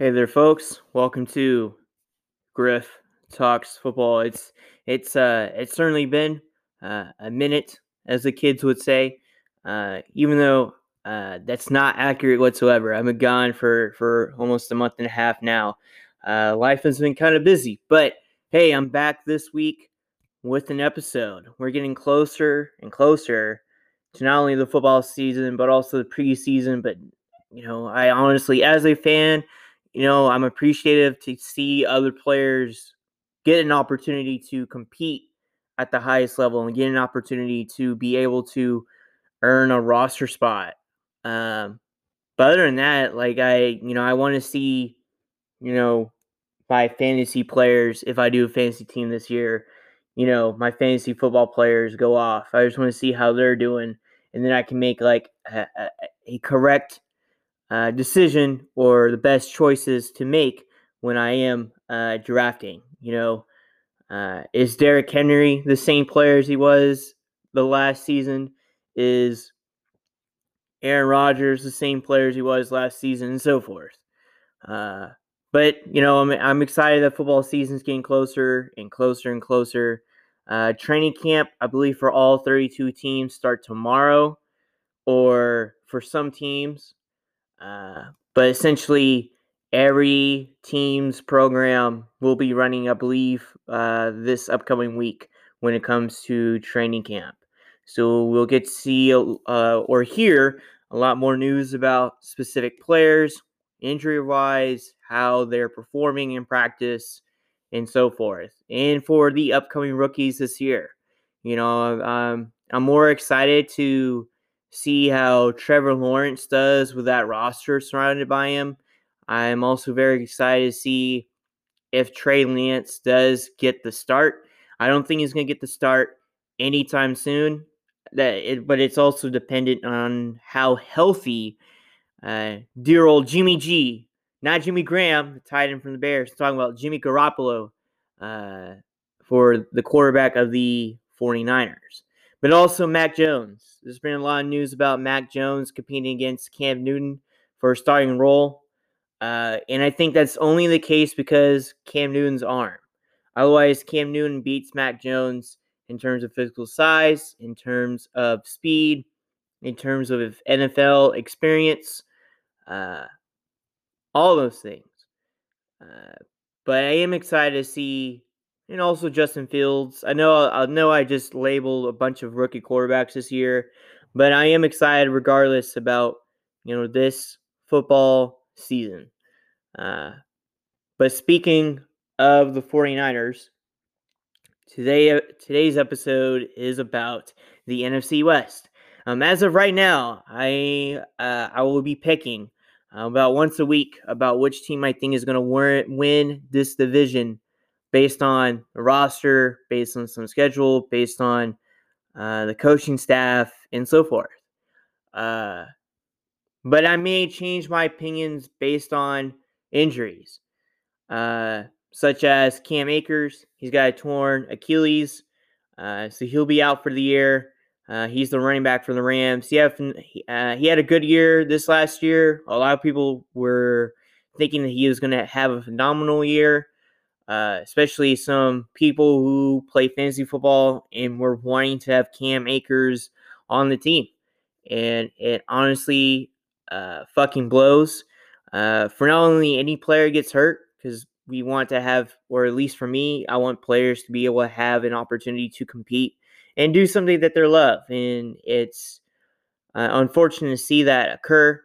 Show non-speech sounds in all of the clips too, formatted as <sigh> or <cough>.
Hey there, folks. Welcome to Griff Talks Football. It's it's uh it's certainly been uh, a minute, as the kids would say. Uh, even though uh, that's not accurate whatsoever. I've been gone for for almost a month and a half now. Uh, life has been kind of busy, but hey, I'm back this week with an episode. We're getting closer and closer to not only the football season but also the preseason. But you know, I honestly, as a fan you know, I'm appreciative to see other players get an opportunity to compete at the highest level and get an opportunity to be able to earn a roster spot. Um, but other than that, like I, you know, I want to see, you know, my fantasy players, if I do a fantasy team this year, you know, my fantasy football players go off. I just want to see how they're doing, and then I can make like a, a, a correct uh, decision or the best choices to make when I am uh, drafting. You know, uh, is Derrick Henry the same player as he was the last season? Is Aaron Rodgers the same player as he was last season, and so forth. Uh, but you know, I'm I'm excited that football season's getting closer and closer and closer. Uh, training camp, I believe, for all 32 teams start tomorrow, or for some teams, uh, but essentially, every team's program will be running, I believe, uh, this upcoming week when it comes to training camp. So we'll get to see uh, or hear a lot more news about specific players, injury wise, how they're performing in practice, and so forth. And for the upcoming rookies this year, you know, um, I'm more excited to see how Trevor Lawrence does with that roster surrounded by him. I'm also very excited to see if Trey Lance does get the start. I don't think he's going to get the start anytime soon. That it, but it's also dependent on how healthy uh, dear old Jimmy G, not Jimmy Graham, the tight end from the Bears, talking about Jimmy Garoppolo uh, for the quarterback of the 49ers but also Mac Jones. There's been a lot of news about Mac Jones competing against Cam Newton for a starting role. Uh, and I think that's only the case because Cam Newton's arm. Otherwise, Cam Newton beats Mac Jones in terms of physical size, in terms of speed, in terms of NFL experience, uh, all those things. Uh, but I am excited to see and also Justin Fields. I know I know I just labeled a bunch of rookie quarterbacks this year, but I am excited regardless about you know this football season. Uh, but speaking of the 49ers, today today's episode is about the NFC West. Um, as of right now, I uh, I will be picking uh, about once a week about which team I think is going to win this division based on the roster, based on some schedule, based on uh, the coaching staff, and so forth. Uh, but I may change my opinions based on injuries, uh, such as Cam Akers. He's got a torn Achilles, uh, so he'll be out for the year. Uh, he's the running back for the Rams. He had, uh, he had a good year this last year. A lot of people were thinking that he was going to have a phenomenal year uh, especially some people who play fantasy football and were wanting to have Cam Akers on the team. And it honestly uh, fucking blows. Uh, for not only any player gets hurt, because we want to have, or at least for me, I want players to be able to have an opportunity to compete and do something that they love. And it's uh, unfortunate to see that occur.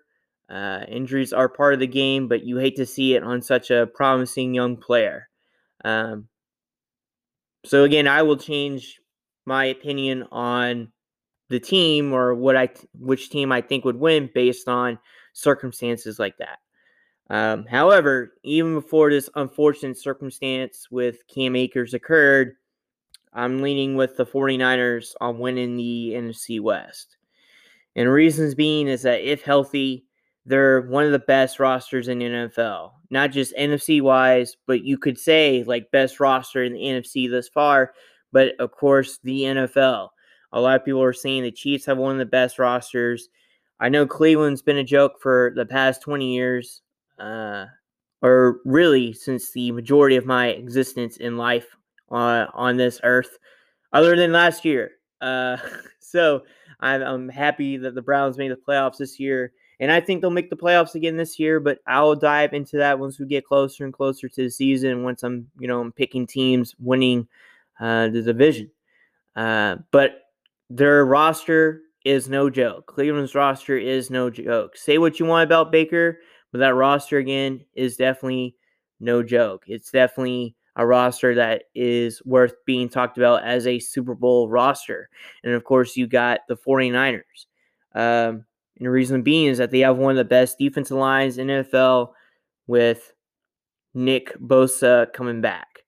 Uh, injuries are part of the game, but you hate to see it on such a promising young player. Um, so again, I will change my opinion on the team or what I which team I think would win based on circumstances like that. Um, however, even before this unfortunate circumstance with Cam Akers occurred, I'm leaning with the 49ers on winning the NFC West. And reasons being is that if healthy, they're one of the best rosters in the NFL. Not just NFC wise, but you could say like best roster in the NFC thus far. But of course, the NFL. A lot of people are saying the Chiefs have one of the best rosters. I know Cleveland's been a joke for the past 20 years, uh, or really since the majority of my existence in life uh, on this earth, other than last year. Uh, <laughs> so I'm, I'm happy that the Browns made the playoffs this year. And I think they'll make the playoffs again this year, but I'll dive into that once we get closer and closer to the season. Once I'm, you know, I'm picking teams winning uh, the division. Uh, but their roster is no joke. Cleveland's roster is no joke. Say what you want about Baker, but that roster again is definitely no joke. It's definitely a roster that is worth being talked about as a Super Bowl roster. And of course, you got the 49ers. Um, and the reason being is that they have one of the best defensive lines in NFL with Nick Bosa coming back,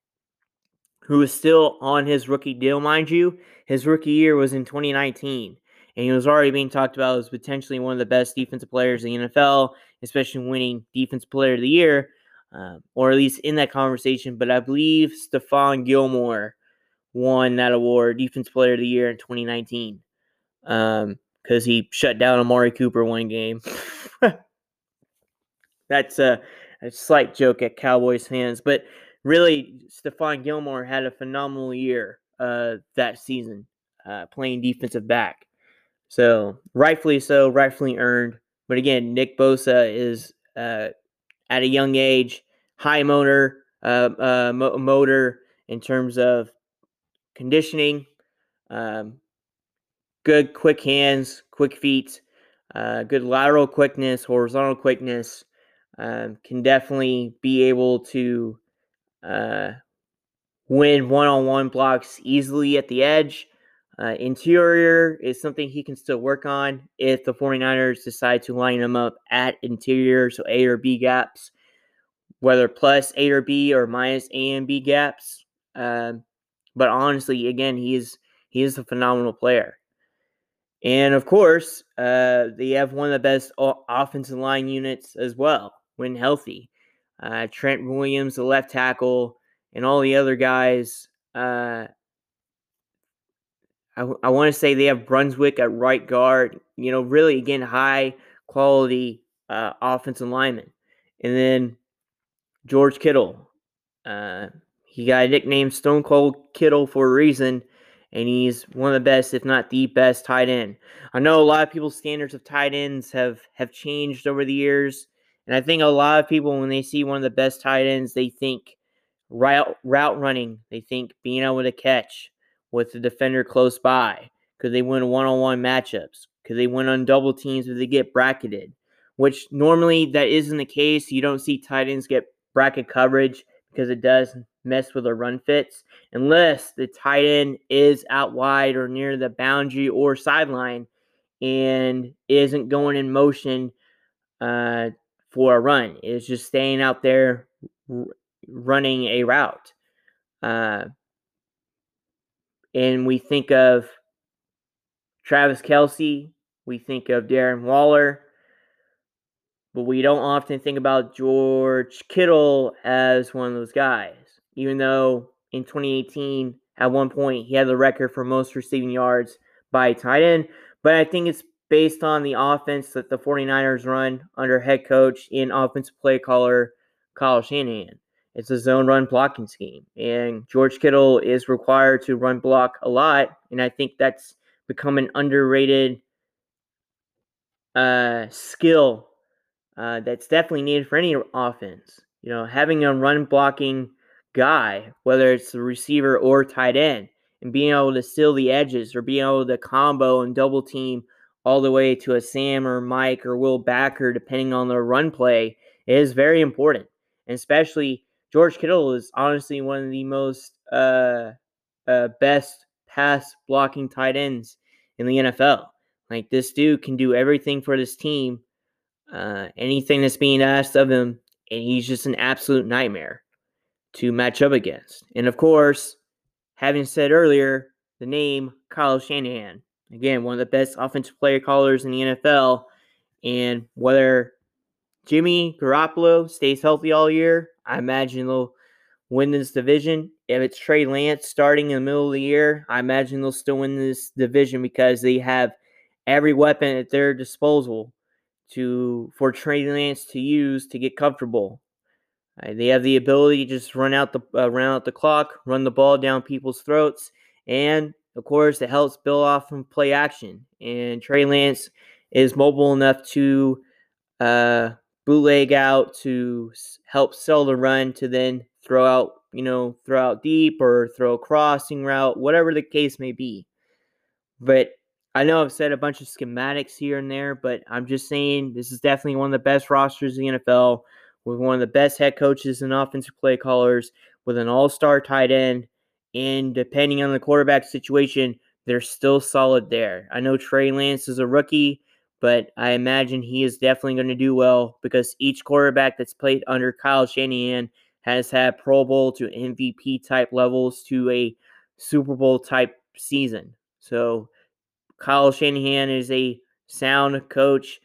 who is still on his rookie deal, mind you. His rookie year was in 2019, and he was already being talked about as potentially one of the best defensive players in the NFL, especially winning Defensive Player of the Year, uh, or at least in that conversation. But I believe Stephon Gilmore won that award, Defensive Player of the Year in 2019. Um, because he shut down Amari Cooper one game. <laughs> That's a, a, slight joke at Cowboys fans, but really, Stephon Gilmore had a phenomenal year uh, that season, uh, playing defensive back. So rightfully so, rightfully earned. But again, Nick Bosa is uh, at a young age, high motor, uh, uh, mo- motor in terms of conditioning. Um, good quick hands, quick feet, uh, good lateral quickness, horizontal quickness. Um, can definitely be able to uh, win one on one blocks easily at the edge. Uh, interior is something he can still work on if the 49ers decide to line him up at interior, so A or B gaps, whether plus A or B or minus A and B gaps. Um, but honestly, again, he is he is a phenomenal player. And of course, uh, they have one of the best offensive line units as well when healthy. Uh, Trent Williams, the left tackle, and all the other guys. Uh, I, I want to say they have Brunskill at right guard. You know, really, again, high quality uh, offensive lineman. And then George Kittle. Uh, he got a nickname Stone Cold Kittle for a reason and he's one of the best, if not the best, tight end. I know a lot of people's standards of tight ends have have changed over the years, and I think a lot of people, when they see one of the best tight ends, they think route route running, they think being able to catch with the defender close by. Could they win one on one matchups? Could they win on double teams if they get bracketed? Which normally that isn't the case. You don't see tight ends get bracket coverage because it does mess with the run fits unless the tight end is out wide or near the boundary or sideline and isn't going in motion uh, for a run. It's just staying out there r- running a route. Uh, and we think of Travis Kelce, we think of Darren Waller, but we don't often think about George Kittle as one of those guys even though in 2018, at one point, he had the record for most receiving yards by a tight end. But I think it's based on the offense that the 49ers run under head coach and offensive play caller Kyle Shanahan. It's a zone run blocking scheme. And George Kittle is required to run block a lot. And I think that's become an underrated uh, skill uh, that's definitely needed for any offense. You know, having a run blocking guy, whether it's the receiver or tight end, and being able to seal the edges or being able to combo and double team all the way to a Sam or Mike or Will Backer, depending on the run play, is very important. And especially George Kittle is honestly one of the most uh, uh, best pass blocking tight ends in the NFL. Like this dude can do everything for this team, uh, anything that's being asked of him, and he's just an absolute nightmare to match up against. And of course, having said earlier, the name Kyle Shanahan. Again, one of the best offensive player callers in the NFL. And whether Jimmy Garoppolo stays healthy all year, I imagine they'll win this division. If it's Trey Lance starting in the middle of the year, I imagine they'll still win this division because they have every weapon at their disposal to for Trey Lance to use to get comfortable. Uh, they have the ability to just run out the uh, run out the clock, run the ball down people's throats, and of course, it helps build off from play action. And Trey Lance is mobile enough to uh, bootleg out to help sell the run to then throw out, you know, throw out deep or throw a crossing route, whatever the case may be. But I know I've said a bunch of schematics here and there, but I'm just saying this is definitely one of the best rosters in the NFL with one of the best head coaches and offensive play callers with an all star tight end. And depending on the quarterback situation, they're still solid there. I know Trey Lance is a rookie, but I imagine he is definitely going to do well because each quarterback that's played under Kyle Shanahan has had Pro Bowl to MVP type levels to a Super Bowl type season. So Kyle Shanahan is a sound coach.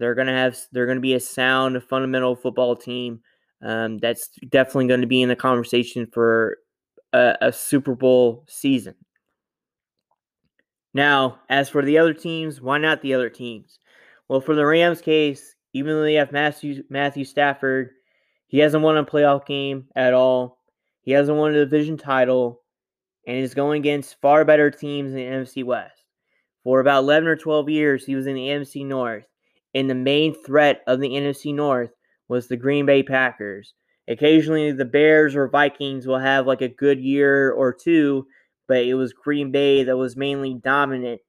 They're gonna have they're gonna be a sound fundamental football team. Um, that's definitely going to be in the conversation for a, a Super Bowl season. Now, as for the other teams, why not the other teams? Well, for the Rams case, even though they have Matthew Matthew Stafford, he hasn't won a playoff game at all. He hasn't won a division title, and is going against far better teams in the NFC West. For about 11 or 12 years, he was in the NFC North, and the main threat of the NFC North was the Green Bay Packers. Occasionally, the Bears or Vikings will have like a good year or two, but it was Green Bay that was mainly dominant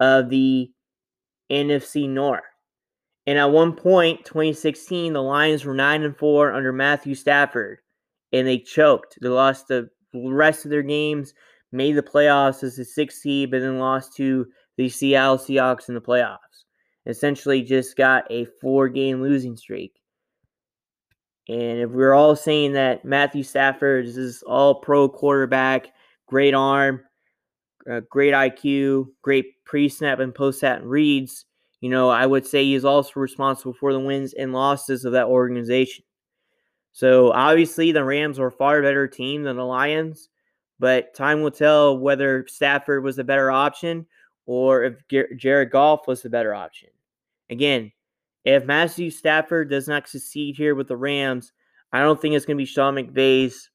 of the NFC North. And at one point, 2016, the Lions were 9 and 4 under Matthew Stafford, and they choked. They lost the rest of their games, made the playoffs as a six seed, but then lost to the Seattle Seahawks in the playoffs. Essentially, just got a four game losing streak. And if we're all saying that Matthew Stafford is all pro quarterback, great arm, uh, great IQ, great pre snap and post snap reads, you know, I would say he's also responsible for the wins and losses of that organization. So obviously, the Rams are a far better team than the Lions, but time will tell whether Stafford was the better option or if Jared Goff was the better option. Again, if Matthew Stafford does not succeed here with the Rams, I don't think it's going to be Sean McVay's.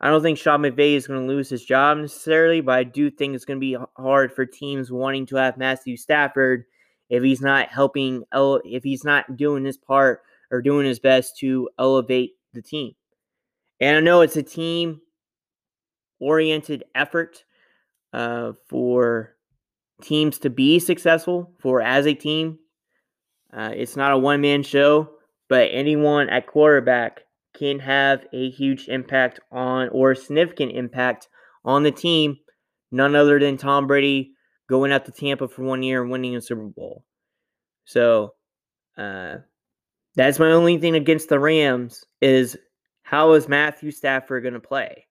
I don't think Sean McVay is going to lose his job necessarily, but I do think it's going to be hard for teams wanting to have Matthew Stafford if he's not helping, if he's not doing his part or doing his best to elevate the team. And I know it's a team oriented effort uh, for teams to be successful, for as a team uh, it's not a one man show, but anyone at quarterback can have a huge impact on or significant impact on the team. None other than Tom Brady going out to Tampa for one year and winning a Super Bowl. So uh, that's my only thing against the Rams is how is Matthew Stafford going to play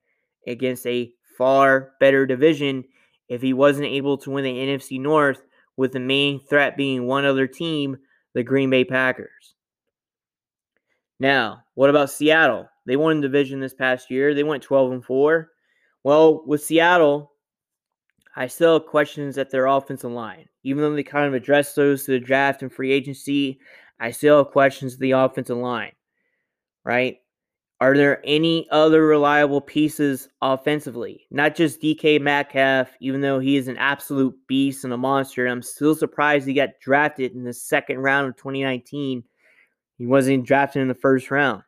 against a far better division if he wasn't able to win the NFC North with the main threat being one other team the Green Bay Packers. Now, what about Seattle? They won the division this past year. They went 12 and 4. Well, with Seattle, I still have questions at their offensive line. Even though they kind of addressed those to the draft and free agency, I still have questions to the offensive line. Right? Are there any other reliable pieces offensively? Not just DK Metcalf, even though he is an absolute beast and a monster. I'm still surprised he got drafted in the second round of 2019. He wasn't drafted in the first round.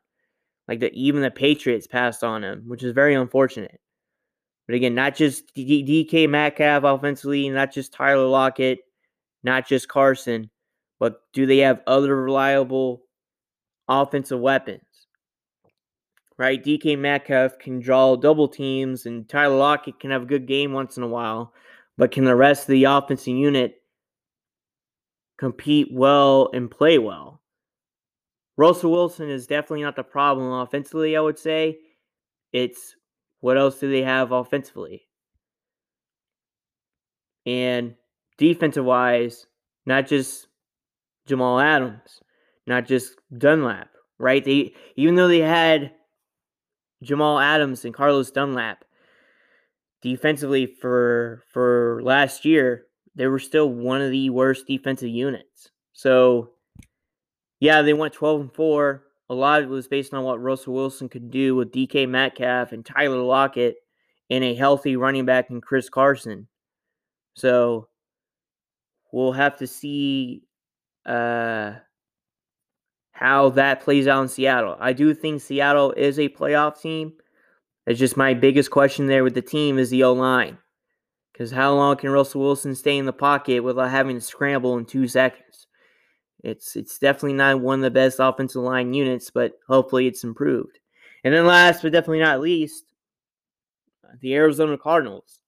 Like the, even the Patriots passed on him, which is very unfortunate. But again, not just D- DK Metcalf offensively, not just Tyler Lockett, not just Carson, but do they have other reliable offensive weapons? Right? DK Metcalf can draw double teams, and Tyler Lockett can have a good game once in a while, but can the rest of the offensive unit compete well and play well? Russell Wilson is definitely not the problem offensively, I would say. It's what else do they have offensively? And defensive wise, not just Jamal Adams, not just Dunlap, right? They even though they had Jamal Adams and Carlos Dunlap defensively for for last year, they were still one of the worst defensive units. So yeah, they went 12 and 4, a lot of it was based on what Russell Wilson could do with DK Metcalf and Tyler Lockett and a healthy running back in Chris Carson. So we'll have to see uh, how that plays out in Seattle. I do think Seattle is a playoff team. It's just my biggest question there with the team is the O line. Because how long can Russell Wilson stay in the pocket without having to scramble in two seconds? It's it's definitely not one of the best offensive line units, but hopefully it's improved. And then last but definitely not least, the Arizona Cardinals.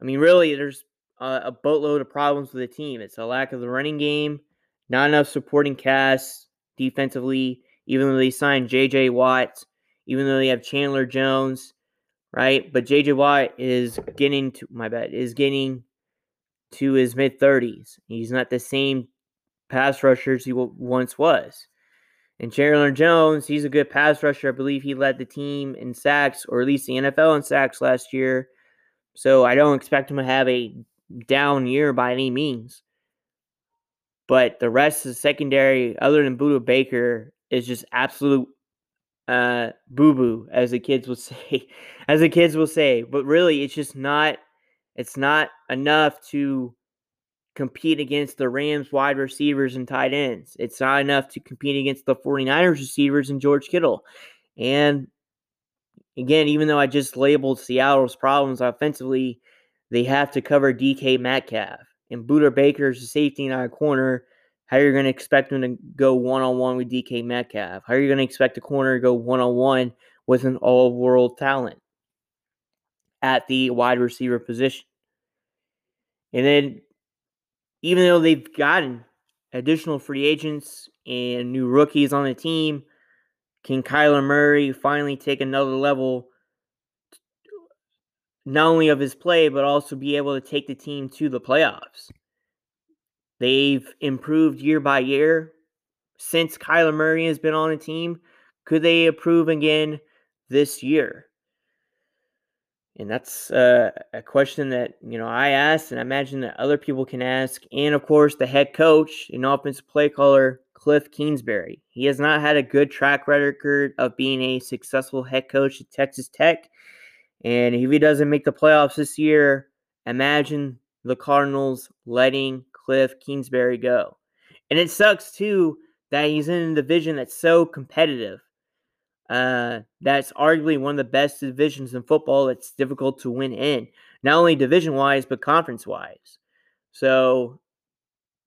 I mean, really, there's a, a boatload of problems with the team. It's a lack of the running game, not enough supporting cast defensively, even though they signed J.J. Watt, even though they have Chandler Jones right? But JJ Watt is getting to my bet is getting to his mid 30s. He's not the same pass rusher as he once was. And Chandler Jones, he's a good pass rusher. I believe he led the team in sacks, or at least the NFL in sacks last year. So I don't expect him to have a down year by any means. But the rest of the secondary, other than Budda Baker, is just absolute uh, boo boo, as the kids will <laughs> say, as the kids will say. But really, it's just not. It's not enough to compete against the Rams wide receivers and tight ends. It's not enough to compete against the 49ers receivers and George Kittle. And again, even though I just labeled Seattle's problems offensively, they have to cover DK Metcalf. And Budda Baker's a safety in our corner how are you going to expect him to go one on one with DK Metcalf? How are you going to expect a corner to go one on one with an all world talent at the wide receiver position? And then, even though they've gotten additional free agents and new rookies on the team, can Kyler Murray finally take another level, not only of his play, but also be able to take the team to the playoffs? They've improved year by year since Kyler Murray has been on the team. Could they improve again this year? And that's uh, a question that you know I asked, and I imagine that other people can ask. And of course, the head coach and offensive play caller Cliff Kingsbury. He has not had a good track record of being a successful head coach at Texas Tech. And if he doesn't make the playoffs this year, imagine the Cardinals letting Cliff Kingsbury go. And it sucks too that he's in a division that's so competitive. Uh, that's arguably one of the best divisions in football. It's difficult to win in, not only division wise but conference wise. So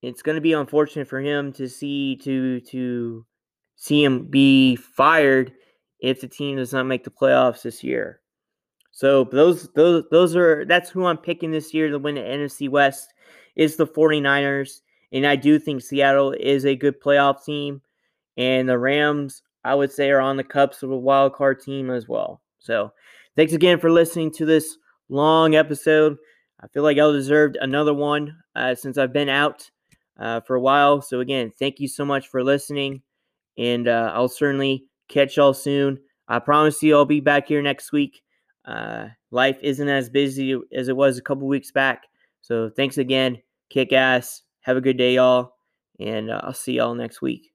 it's going to be unfortunate for him to see to to see him be fired if the team does not make the playoffs this year. So those those those are that's who I'm picking this year to win the NFC West is the 49ers. And I do think Seattle is a good playoff team. And the Rams, I would say, are on the cups of a wild card team as well. So thanks again for listening to this long episode. I feel like I deserved another one uh, since I've been out uh, for a while. So again, thank you so much for listening. And uh, I'll certainly catch y'all soon. I promise you I'll be back here next week. Uh, life isn't as busy as it was a couple weeks back. So thanks again kick ass. Have a good day, y'all. And uh, I'll see y'all next week.